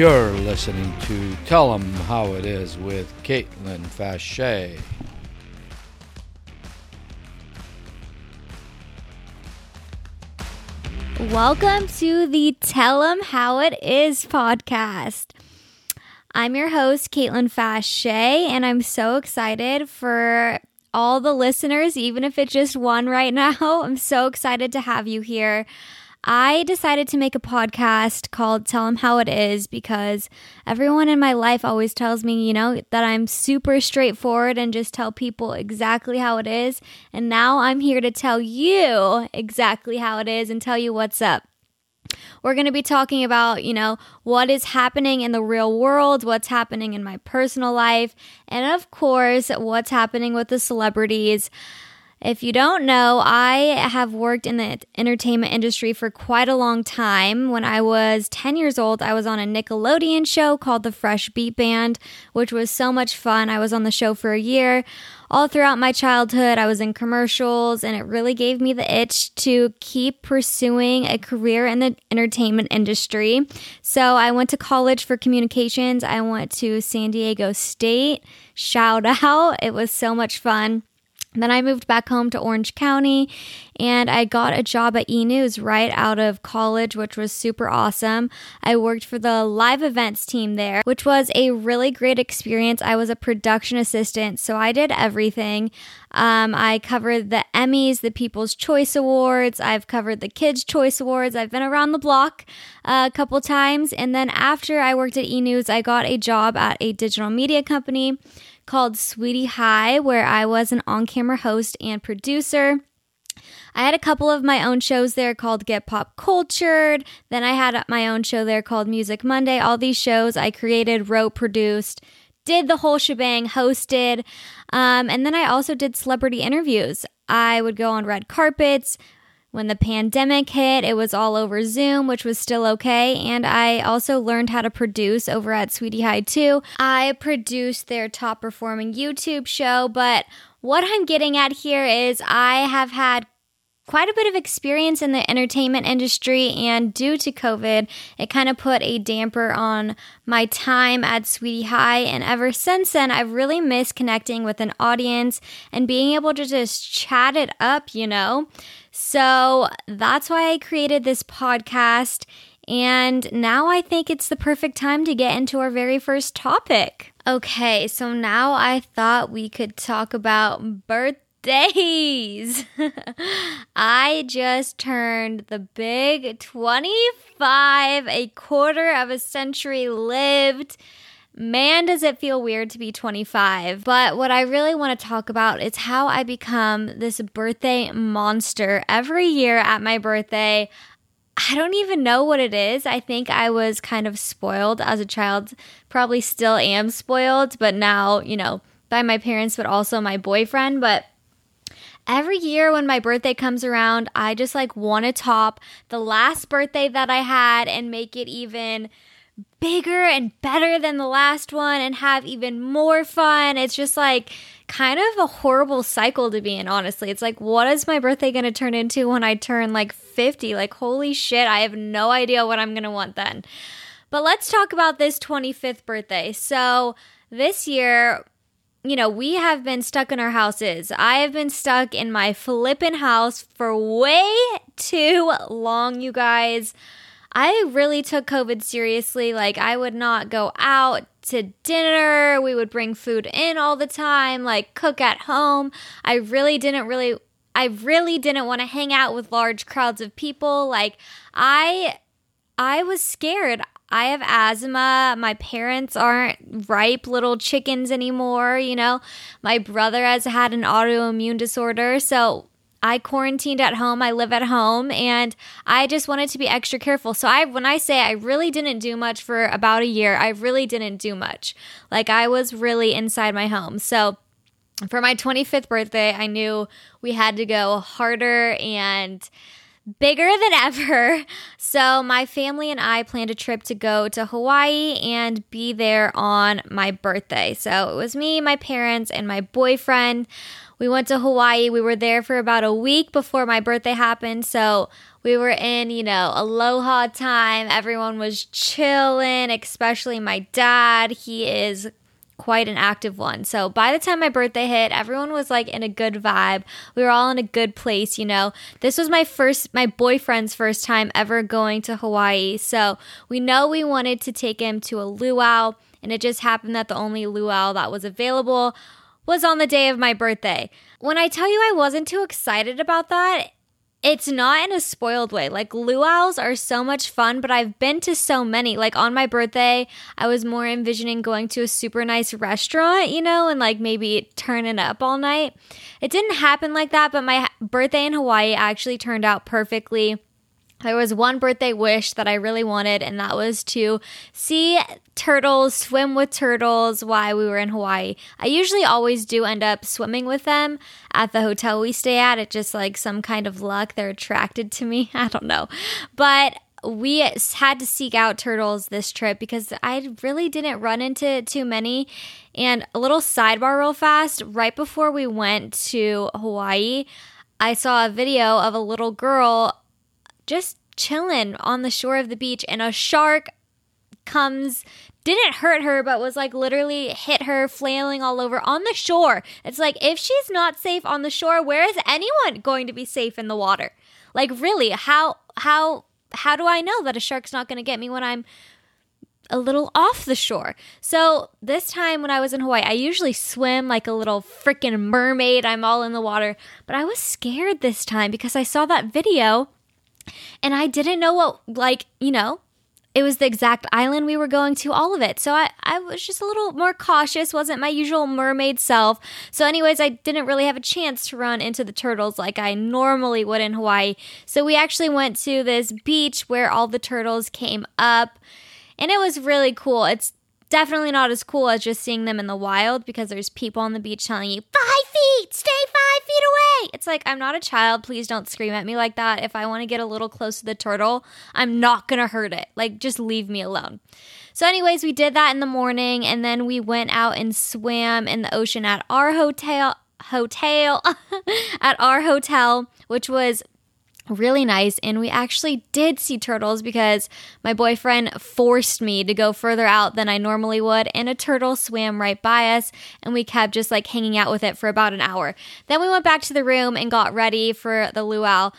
You're listening to Tell 'em How It Is with Caitlin Fachet. Welcome to the Tell 'em How It Is podcast. I'm your host, Caitlin Fachet, and I'm so excited for all the listeners, even if it's just one right now. I'm so excited to have you here. I decided to make a podcast called Tell Them How It Is because everyone in my life always tells me, you know, that I'm super straightforward and just tell people exactly how it is. And now I'm here to tell you exactly how it is and tell you what's up. We're going to be talking about, you know, what is happening in the real world, what's happening in my personal life, and of course, what's happening with the celebrities. If you don't know, I have worked in the entertainment industry for quite a long time. When I was 10 years old, I was on a Nickelodeon show called The Fresh Beat Band, which was so much fun. I was on the show for a year. All throughout my childhood, I was in commercials, and it really gave me the itch to keep pursuing a career in the entertainment industry. So I went to college for communications. I went to San Diego State. Shout out. It was so much fun. Then I moved back home to Orange County and I got a job at E News right out of college, which was super awesome. I worked for the live events team there, which was a really great experience. I was a production assistant, so I did everything. Um, I covered the Emmys, the People's Choice Awards. I've covered the Kids' Choice Awards. I've been around the block uh, a couple times. And then after I worked at E News, I got a job at a digital media company called Sweety High, where I was an on camera host and producer. I had a couple of my own shows there called Get Pop Cultured. Then I had my own show there called Music Monday. All these shows I created, wrote, produced, did the whole shebang, hosted. Um, and then I also did celebrity interviews. I would go on red carpets, when the pandemic hit, it was all over Zoom, which was still okay. And I also learned how to produce over at Sweety High too. I produced their top performing YouTube show, but what I'm getting at here is I have had quite a bit of experience in the entertainment industry, and due to COVID, it kind of put a damper on my time at Sweety High. And ever since then, I've really missed connecting with an audience and being able to just chat it up, you know? So that's why I created this podcast. And now I think it's the perfect time to get into our very first topic. Okay, so now I thought we could talk about birthdays days. I just turned the big 25, a quarter of a century lived. Man, does it feel weird to be 25. But what I really want to talk about is how I become this birthday monster. Every year at my birthday, I don't even know what it is. I think I was kind of spoiled as a child. Probably still am spoiled, but now, you know, by my parents, but also my boyfriend. But every year when my birthday comes around, I just like want to top the last birthday that I had and make it even bigger and better than the last one and have even more fun. It's just like kind of a horrible cycle to be in, honestly. It's like, what is my birthday going to turn into when I turn like 50? Like, holy shit, I have no idea what I'm going to want then. But let's talk about this 25th birthday. So, this year, you know, we have been stuck in our houses. I have been stuck in my flippin' house for way too long, you guys. I really took COVID seriously. Like, I would not go out to dinner. We would bring food in all the time, like, cook at home. I really didn't really. I really didn't want to hang out with large crowds of people. Like I I was scared. I have asthma. My parents aren't ripe little chickens anymore, you know. My brother has had an autoimmune disorder, so I quarantined at home. I live at home and I just wanted to be extra careful. So I when I say I really didn't do much for about a year, I really didn't do much. Like I was really inside my home. So for my 25th birthday, I knew we had to go harder and bigger than ever. So, my family and I planned a trip to go to Hawaii and be there on my birthday. So, it was me, my parents, and my boyfriend. We went to Hawaii. We were there for about a week before my birthday happened. So, we were in, you know, aloha time. Everyone was chilling, especially my dad. He is quite an active one. So by the time my birthday hit, everyone was like in a good vibe. We were all in a good place, you know. This was my first my boyfriend's first time ever going to Hawaii. So we know we wanted to take him to a luau, and it just happened that the only luau that was available was on the day of my birthday. When I tell you I wasn't too excited about that, it's not in a spoiled way. Like luau's are so much fun, but I've been to so many. Like on my birthday, I was more envisioning going to a super nice restaurant, you know, and like maybe turning up all night. It didn't happen like that, but my birthday in Hawaii actually turned out perfectly. There was one birthday wish that I really wanted, and that was to see turtles, swim with turtles while we were in Hawaii. I usually always do end up swimming with them at the hotel we stay at. It's just like some kind of luck. They're attracted to me. I don't know. But we had to seek out turtles this trip because I really didn't run into too many. And a little sidebar, real fast right before we went to Hawaii, I saw a video of a little girl just chilling on the shore of the beach and a shark comes didn't hurt her but was like literally hit her flailing all over on the shore it's like if she's not safe on the shore where is anyone going to be safe in the water like really how how how do i know that a shark's not going to get me when i'm a little off the shore. So, this time when I was in Hawaii, I usually swim like a little freaking mermaid. I'm all in the water, but I was scared this time because I saw that video and I didn't know what, like, you know, it was the exact island we were going to, all of it. So I, I was just a little more cautious, wasn't my usual mermaid self. So, anyways, I didn't really have a chance to run into the turtles like I normally would in Hawaii. So, we actually went to this beach where all the turtles came up, and it was really cool. It's definitely not as cool as just seeing them in the wild because there's people on the beach telling you, five feet, stay five feet away. It's like, I'm not a child. Please don't scream at me like that. If I want to get a little close to the turtle, I'm not going to hurt it. Like, just leave me alone. So, anyways, we did that in the morning and then we went out and swam in the ocean at our hotel. Hotel at our hotel, which was really nice. And we actually did see turtles because my boyfriend forced me to go further out than I normally would. And a turtle swam right by us. And we kept just like hanging out with it for about an hour. Then we went back to the room and got ready for the luau.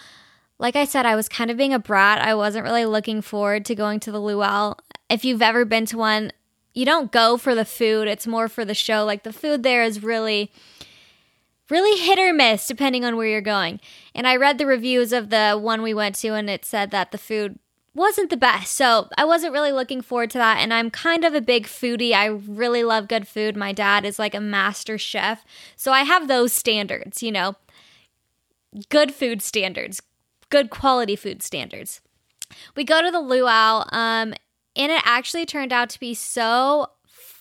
Like I said, I was kind of being a brat. I wasn't really looking forward to going to the luau. If you've ever been to one, you don't go for the food, it's more for the show. Like the food there is really really hit or miss depending on where you're going. And I read the reviews of the one we went to, and it said that the food wasn't the best. So I wasn't really looking forward to that. And I'm kind of a big foodie. I really love good food. My dad is like a master chef. So I have those standards, you know, good food standards, good quality food standards. We go to the luau, um, and it actually turned out to be so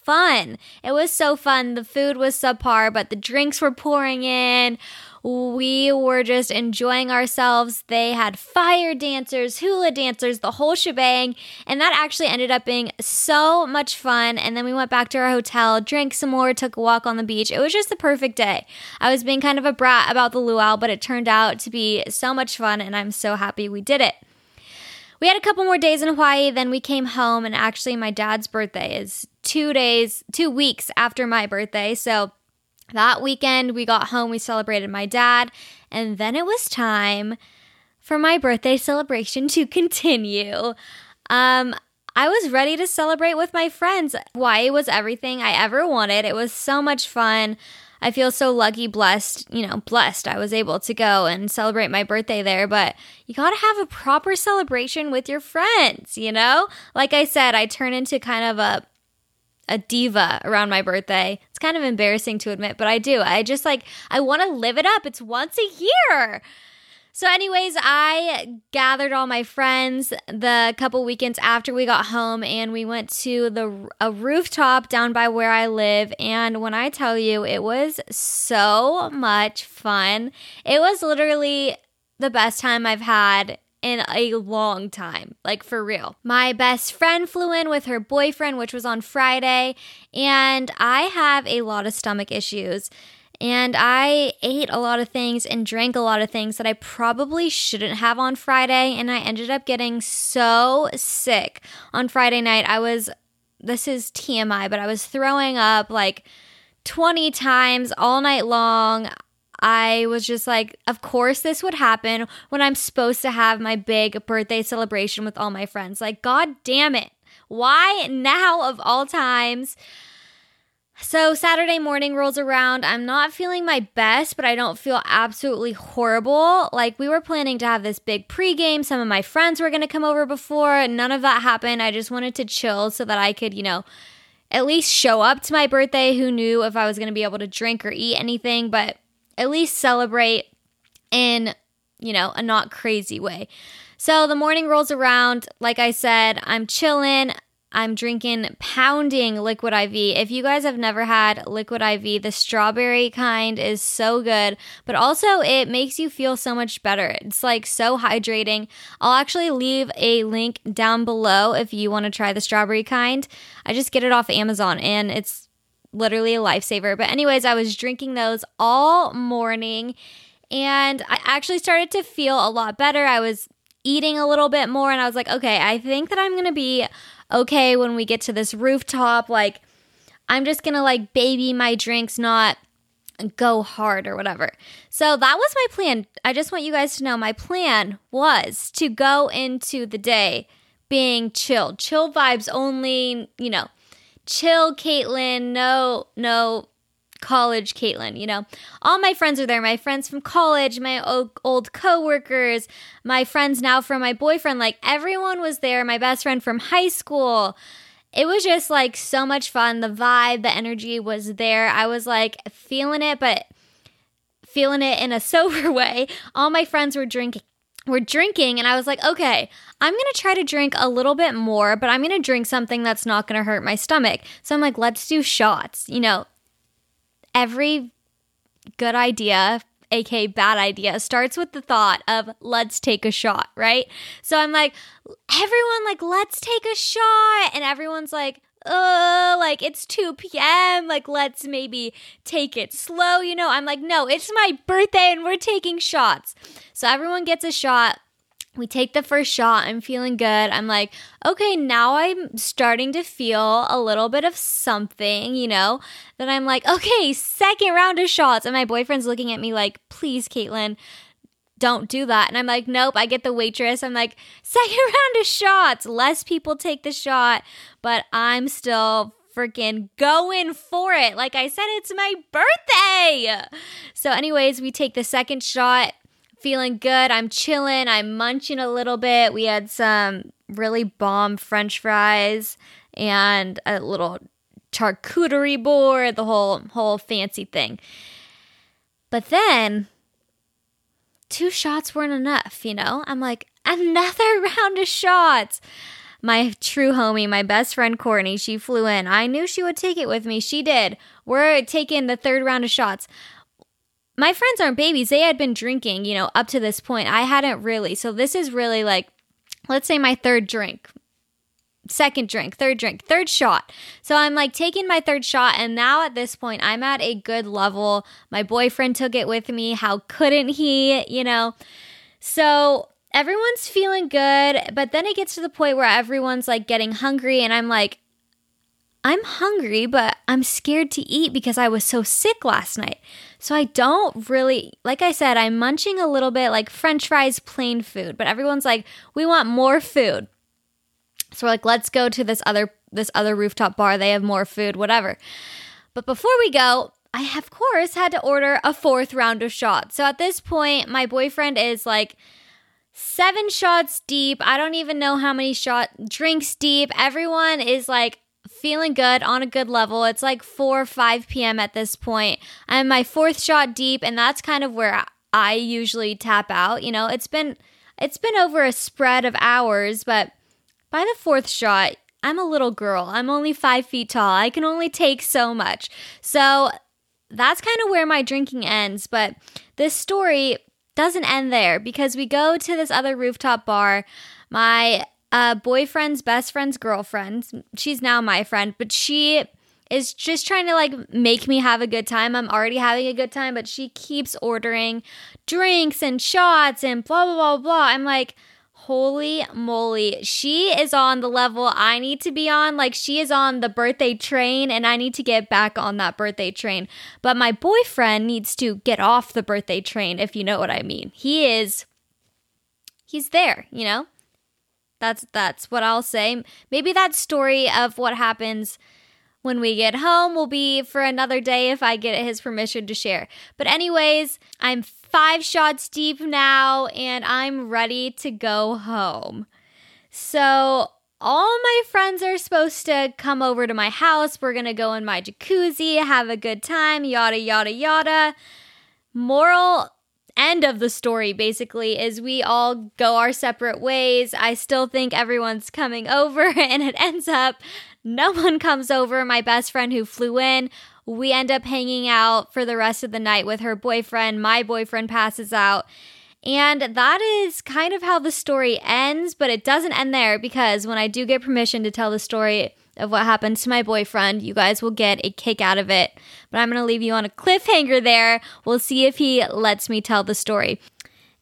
fun. It was so fun. The food was subpar, but the drinks were pouring in. We were just enjoying ourselves. They had fire dancers, hula dancers, the whole shebang. And that actually ended up being so much fun. And then we went back to our hotel, drank some more, took a walk on the beach. It was just the perfect day. I was being kind of a brat about the luau, but it turned out to be so much fun. And I'm so happy we did it. We had a couple more days in Hawaii, then we came home, and actually, my dad's birthday is two days, two weeks after my birthday. So that weekend, we got home, we celebrated my dad, and then it was time for my birthday celebration to continue. Um, I was ready to celebrate with my friends. Hawaii was everything I ever wanted. It was so much fun. I feel so lucky, blessed, you know, blessed I was able to go and celebrate my birthday there. But you got to have a proper celebration with your friends, you know? Like I said, I turn into kind of a a diva around my birthday. It's kind of embarrassing to admit, but I do. I just like I want to live it up. It's once a year. So, anyways, I gathered all my friends the couple weekends after we got home, and we went to the a rooftop down by where I live. And when I tell you, it was so much fun. It was literally the best time I've had in a long time, like for real. My best friend flew in with her boyfriend, which was on Friday, and I have a lot of stomach issues. And I ate a lot of things and drank a lot of things that I probably shouldn't have on Friday. And I ended up getting so sick on Friday night. I was, this is TMI, but I was throwing up like 20 times all night long. I was just like, of course, this would happen when I'm supposed to have my big birthday celebration with all my friends. Like, God damn it. Why now of all times? So, Saturday morning rolls around. I'm not feeling my best, but I don't feel absolutely horrible. Like, we were planning to have this big pregame. Some of my friends were going to come over before. None of that happened. I just wanted to chill so that I could, you know, at least show up to my birthday. Who knew if I was going to be able to drink or eat anything, but at least celebrate in, you know, a not crazy way. So the morning rolls around. Like I said, I'm chilling. I'm drinking pounding liquid IV. If you guys have never had liquid IV, the strawberry kind is so good, but also it makes you feel so much better. It's like so hydrating. I'll actually leave a link down below if you want to try the strawberry kind. I just get it off Amazon and it's literally a lifesaver. But, anyways, I was drinking those all morning and I actually started to feel a lot better. I was eating a little bit more and I was like, okay, I think that I'm going to be okay when we get to this rooftop. Like, I'm just to like baby my drinks, not go hard or whatever. So that was my plan. I just want you guys to know my plan was to go into the day being chilled, chill vibes only, you know, chill Caitlin, no, no college Caitlin, you know. All my friends are there. My friends from college, my old, old coworkers, my friends now from my boyfriend, like everyone was there. My best friend from high school. It was just like so much fun. The vibe, the energy was there. I was like feeling it, but feeling it in a sober way. All my friends were drinking were drinking and I was like, okay, I'm to try to drink a little bit more, but I'm to drink something that's not to hurt my stomach. So I'm like, let's do shots. You know, every good idea, aka bad idea, starts with the thought of let's take a shot, right? So I'm like, everyone, like, let's take a shot. And everyone's like, uh, like it's 2 p.m. Like, let's maybe take it slow, you know? I'm like, no, it's my birthday and we're taking shots. So everyone gets a shot. We take the first shot. I'm feeling good. I'm like, okay, now I'm starting to feel a little bit of something, you know? Then I'm like, okay, second round of shots. And my boyfriend's looking at me like, please, Caitlin, don't do that. And I'm like, nope, I get the waitress. I'm like, second round of shots. Less people take the shot, but I'm still freaking going for it. Like I said, it's my birthday. So, anyways, we take the second shot feeling good. I'm chilling. I'm munching a little bit. We had some really bomb french fries and a little charcuterie board, the whole whole fancy thing. But then two shots weren't enough, you know? I'm like, another round of shots. My true homie, my best friend Courtney, she flew in. I knew she would take it with me. She did. We're taking the third round of shots my friends aren't babies. They had been drinking, you know, up to this point. I hadn't really. So this is really like, let's say my third drink, second drink, third drink, third shot. So I'm like taking my third shot. And now at this point, I'm at a good level. My boyfriend took it with me. How couldn't he, you know? So everyone's feeling good. But then it gets to the point where everyone's like getting hungry. And I'm like, I'm hungry, but I'm scared to eat because I was so sick last night. So I don't really, like I said, I'm munching a little bit like french fries, plain food, but everyone's like, we want more food. So we're like, let's go to this other this other rooftop bar. They have more food, whatever. But before we go, I of course had to order a fourth round of shots. So at this point, my boyfriend is like seven shots deep. I don't even know how many shot drinks deep. Everyone is like feeling good on a good level. It's like 4 or 5 p.m. at this point. I'm my fourth shot deep, and that's kind of where I usually tap out. You know, it's been it's been over a spread of hours, but by the fourth shot, I'm a little girl. I'm only five feet tall. I can only take so much. So that's kind of where my drinking ends. But this story doesn't end there because we go to this other rooftop bar. My uh, boyfriend's best friend's girlfriend, she's now my friend, but she is just trying to like make me have a good time. I'm already having a good time, but she keeps ordering drinks and shots and blah, blah, blah, blah. I'm like, holy moly. She is on the level I need to be on. Like, she is on the birthday train, and I need to get back on that birthday train. But my boyfriend needs to get off the birthday train, if you know what I mean. He is, he's there, you know? That's that's what I'll say. Maybe that story of what happens when we get home will be for another day if I get his permission to share. But, anyways, I'm five shots deep now and I'm ready to go home. So, all my friends are supposed to come over to my house. We're going to go in my jacuzzi, have a good time, yada, yada, yada. Moral end of the story basically is we all go our separate ways. I still think everyone's coming over, and it ends up no one comes over. My best friend who flew in, we end up hanging out for the rest of the night with her boyfriend. My boyfriend passes out. And that is kind of how the story ends, but it doesn't end there because when I do get permission to tell the story of what happened to my boyfriend, you guys will get a kick out of it. But I'm going to leave you on a cliffhanger there. We'll see if he lets me tell the story.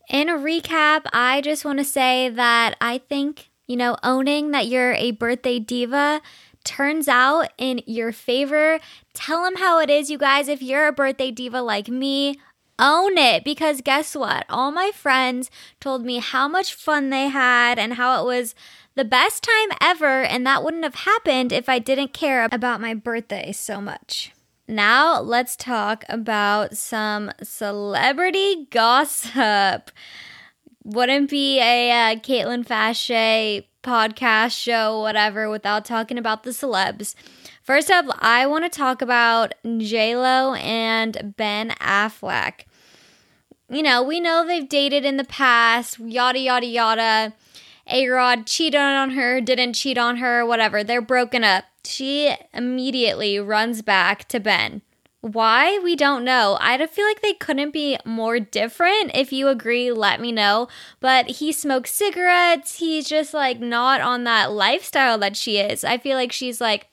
In a recap, I just want to say that I think, you know, owning that you're a birthday diva turns out in your favor. Tell them how it is, you guys. If you're a birthday diva like me, own it because guess what? All my friends told me how much fun they had and how it was the best time ever, and that wouldn't have happened if I didn't care about my birthday so much. Now, let's talk about some celebrity gossip. Wouldn't be a uh, Caitlin Fashe podcast, show, whatever, without talking about the celebs. First up, I want to talk about Lo and Ben Affleck. You know, we know they've dated in the past, yada, yada, yada. A Rod cheated on her, didn't cheat on her, whatever. They're broken up. She immediately runs back to Ben. Why? We don't know. I feel like they couldn't be more different. If you agree, let me know. But he smokes cigarettes. He's just like not on that lifestyle that she is. I feel like she's like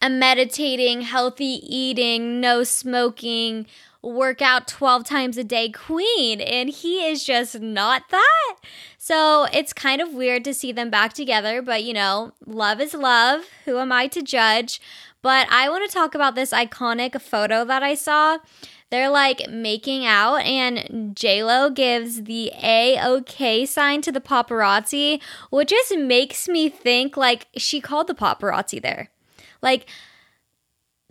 a meditating, healthy eating, no smoking, work out 12 times a day queen. And he is just not that. So it's kind of weird to see them back together. But you know, love is love. Who am I to judge? But I want to talk about this iconic photo that I saw. They're like making out, and JLo gives the A OK sign to the paparazzi, which just makes me think like she called the paparazzi there. Like,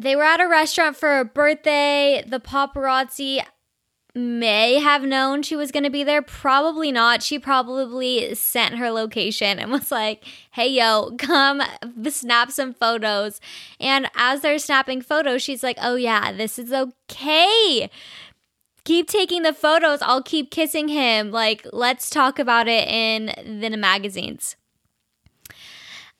they were at a restaurant for a birthday. The paparazzi may have known she was going to be there. Probably not. She probably sent her location and was like, hey, yo, come snap some photos. And as they're snapping photos, she's like, oh, yeah, this is okay. Keep taking the photos. I'll keep kissing him. Like, let's talk about it in the magazines.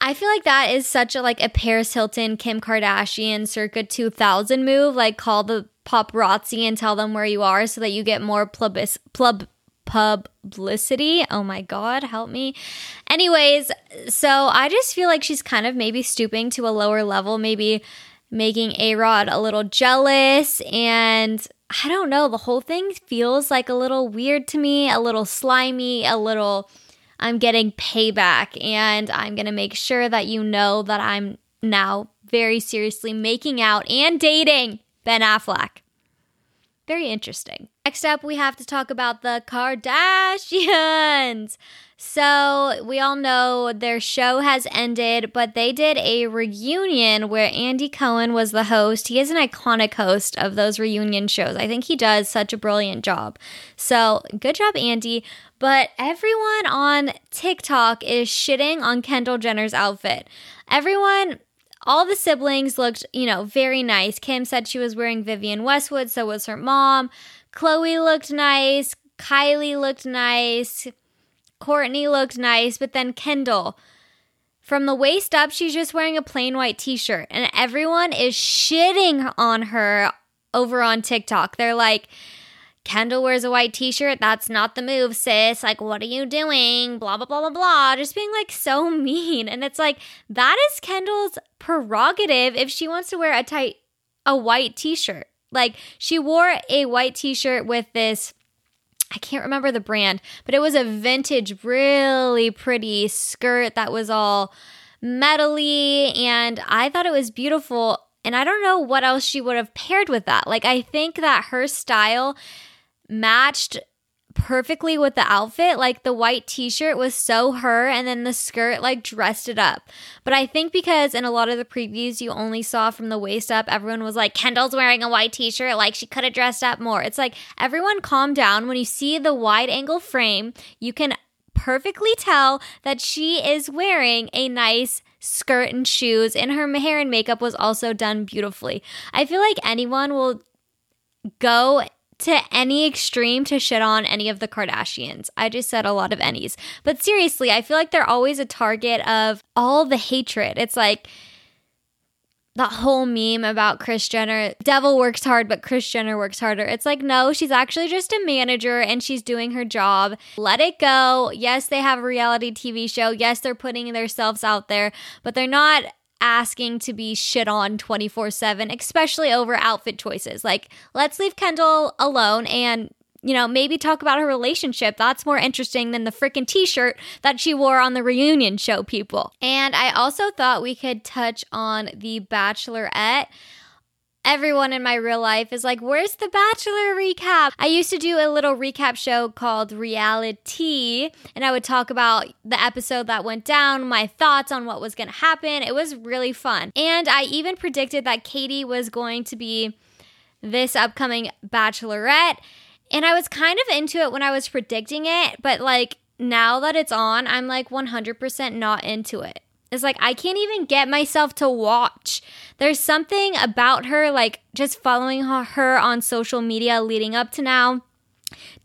I feel like that is such a like a Paris Hilton, Kim Kardashian circa 2000 move. Like call the paparazzi and tell them where you are so that you get more plubis, plub, publicity. Oh my God, help me. Anyways, so I just feel like she's kind of maybe stooping to a lower level, maybe making A Rod a little jealous. And I don't know, the whole thing feels like a little weird to me, a little slimy, a little. I'm getting payback, and I'm gonna make sure that you know that I'm now very seriously making out and dating Ben Affleck. Very interesting. Next up, we have to talk about the Kardashians. So, we all know their show has ended, but they did a reunion where Andy Cohen was the host. He is an iconic host of those reunion shows. I think he does such a brilliant job. So, good job, Andy. But everyone on TikTok is shitting on Kendall Jenner's outfit. Everyone all the siblings looked, you know, very nice. Kim said she was wearing Vivienne Westwood, so was her mom. Khloé looked nice. Kylie looked nice. Kourtney looked nice, but then Kendall, from the waist up, she's just wearing a plain white t shirt, and everyone is shitting on her over on TikTok. They're like, Kendall wears a white t shirt. That's not the move, sis. Like, what are you doing? Blah, blah, blah, blah, blah. Just being like so mean. And it's like, that is Kendall's prerogative if she wants to wear a tight, a white t shirt. Like, she wore a white t shirt with this. I can't remember the brand, but it was a vintage, really pretty skirt that was all metally. And I thought it was beautiful. And I don't know what else she would have paired with that. Like, I think that her style matched perfectly with the outfit. Like the white t shirt was so her, and then the skirt like dressed it up. But I think because in a lot of the previews you only saw from the waist up, everyone was like, Kendall's wearing a white t shirt. Like she could have dressed up more. It's like everyone calm down. When you see the wide angle frame, you can perfectly tell that she is wearing a nice skirt and shoes, and her hair and makeup was also done beautifully. I feel like anyone will go to any extreme to shit on any of the Kardashians. I just said a lot of any's. But seriously, I feel like they're always a target of all the hatred. It's like that whole meme about Kris Jenner, devil works hard, but Kris Jenner works harder. It's like, no, she's actually just a manager and she's doing her job. Let it go. Yes, they have a reality TV show. Yes, they're putting themselves out there, but they're not asking to be shit on 24 7, especially over outfit choices. Like, let's leave Kendall alone and you know, maybe talk about her relationship. That's more interesting than the freaking t shirt that she wore on the reunion show, people. And I also thought we could touch on the Bachelorette everyone in my real life is like, Where's the Bachelor recap? I used to do a little recap show called Reality, and I would talk about the episode that went down, my thoughts on what was going to happen. It was really fun. And I even predicted that Katie was going to be this upcoming Bachelorette. And I was kind of into it when I was predicting it, but like now that it's on, I'm like 100% not into it. It's like I can't even get myself to watch. There's something about her, like just following her on social media leading up to now,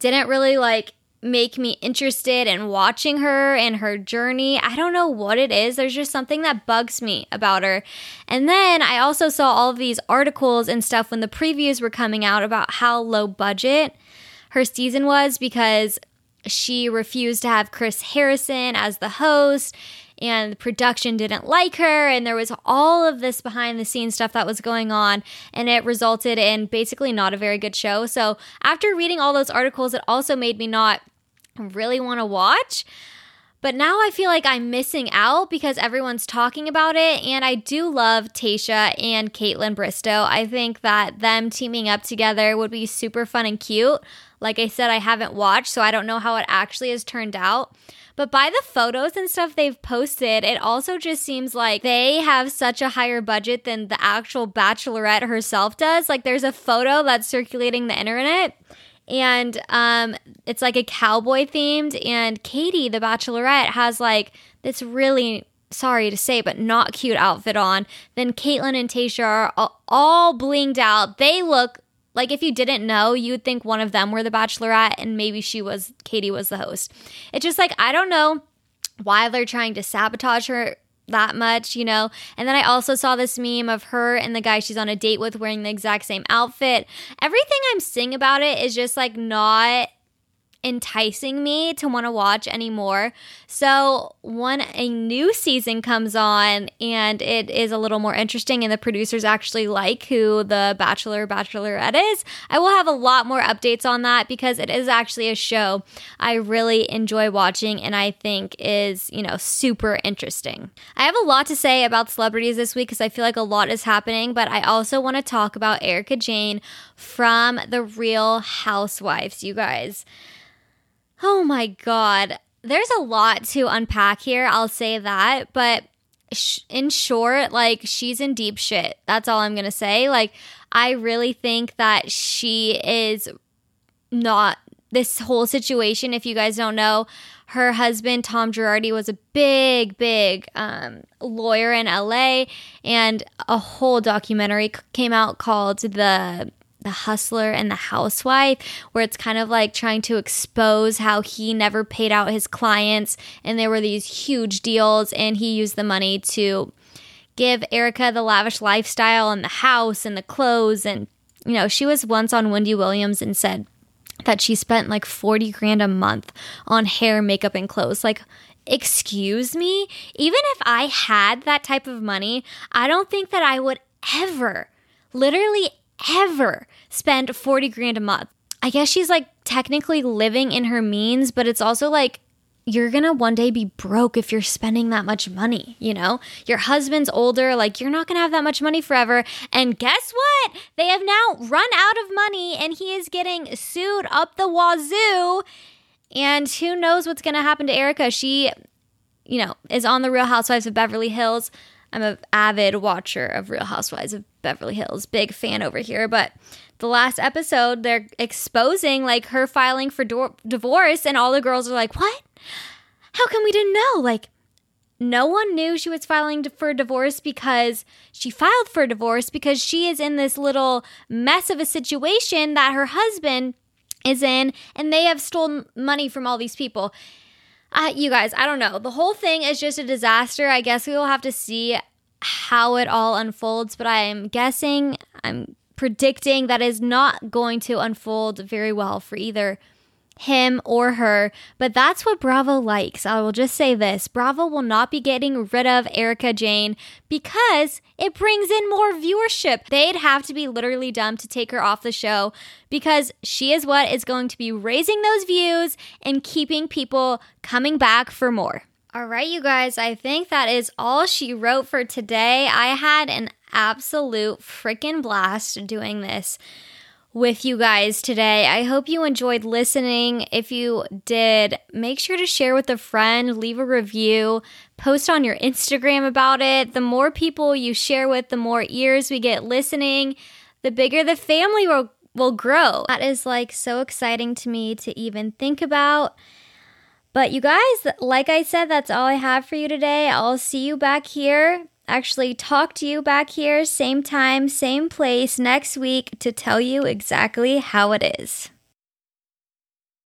didn't really like make me interested in watching her and her journey. I don't know what it is. There's just something that bugs me about her. And then I also saw all of these articles and stuff when the previews were coming out about how low budget her season was because she refused to have Chris Harrison as the host and the production didn't like her and there was all of this behind the scenes stuff that was going on and it resulted in basically not a very good show. So after reading all those articles it also made me not really want to watch. But now I feel like I'm missing out because everyone's talking about it. And I do love Tayshia and Kaitlyn Bristowe. I think that them teaming up together would be super fun and cute. Like I said, I haven't watched, so I don't know how it actually has turned out. But by the photos and stuff they've posted, it also just seems like they have such a higher budget than the actual bachelorette herself does. Like there's a photo that's circulating the internet and um it's like a cowboy themed and Katie the bachelorette has like this really sorry to say but not cute outfit on. Then Kaitlyn and Tayshia are all, all blinged out. They look like if you didn't know, you would think one of them were the bachelorette and maybe she was Katie was the host. It's just like I don't know why they're trying to sabotage her that much, you know. And then I also saw this meme of her and the guy she's on a date with wearing the exact same outfit. Everything I'm seeing about it is just like not enticing me to want to watch anymore. So, when a new season comes on and it is a little more interesting and the producers actually like who the Bachelor Bachelorette is, I will have a lot more updates on that because it is actually a show I really enjoy watching and I think is, you know, super interesting. I have a lot to say about celebrities this week because I feel like a lot is happening, but I also want to talk about Erika Jayne from The Real Housewives, you guys. Oh my God. There's a lot to unpack here. I'll say that. But sh- in short, like, she's in deep shit. That's all I'm going to say. Like, I really think that she is not this whole situation. If you guys don't know, her husband, Tom Girardi, was a big, big um, lawyer in LA, and a whole documentary came out called The the hustler and the housewife, where it's kind of like trying to expose how he never paid out his clients and there were these huge deals and he used the money to give Erika the lavish lifestyle and the house and the clothes. And, you know, she was once on Wendy Williams and said, that she spent like 40 grand a month on hair, makeup, and clothes. Like, excuse me? Even if I had that type of money, I don't think that I would ever, literally ever, spend 40 grand a month. I guess she's like technically living in her means, but it's also like you're gonna one day be broke if you're spending that much money, you know? Your husband's older, like you're not gonna have that much money forever. And guess what? They have now run out of money and he is getting sued up the wazoo. And who knows what's gonna happen to Erika? She, you know, is on the Real Housewives of Beverly Hills. I'm an avid watcher of Real Housewives of Beverly Hills, big fan over here, but the last episode, they're exposing like her filing for do- divorce, and all the girls are like, What? How come we didn't know? Like, no one knew she was filing for divorce because she filed for divorce because she is in this little mess of a situation that her husband is in, and they have stolen money from all these people. Uh, you guys, I don't know. The whole thing is just a disaster. I guess we will have to see how it all unfolds, but I am guessing, I'm predicting that is not going to unfold very well for either him or her, but that's what Bravo likes. I will just say this Bravo will not be getting rid of Erika Jayne because it brings in more viewership. They'd have to be literally dumb to take her off the show because she is what is going to be raising those views and keeping people coming back for more. All right, you guys, I think that is all she wrote for today. I had an absolute freaking blast doing this with you guys today. I hope you enjoyed listening. If you did, make sure to share with a friend, leave a review, post on your Instagram about it. The more people you share with, the more ears we get listening, the bigger the family will, will grow. That is like so exciting to me to even think about. But you guys, like I said, that's all I have for you today. I'll see you back here actually talk to you back here, same time, same place next week to tell you exactly how it is.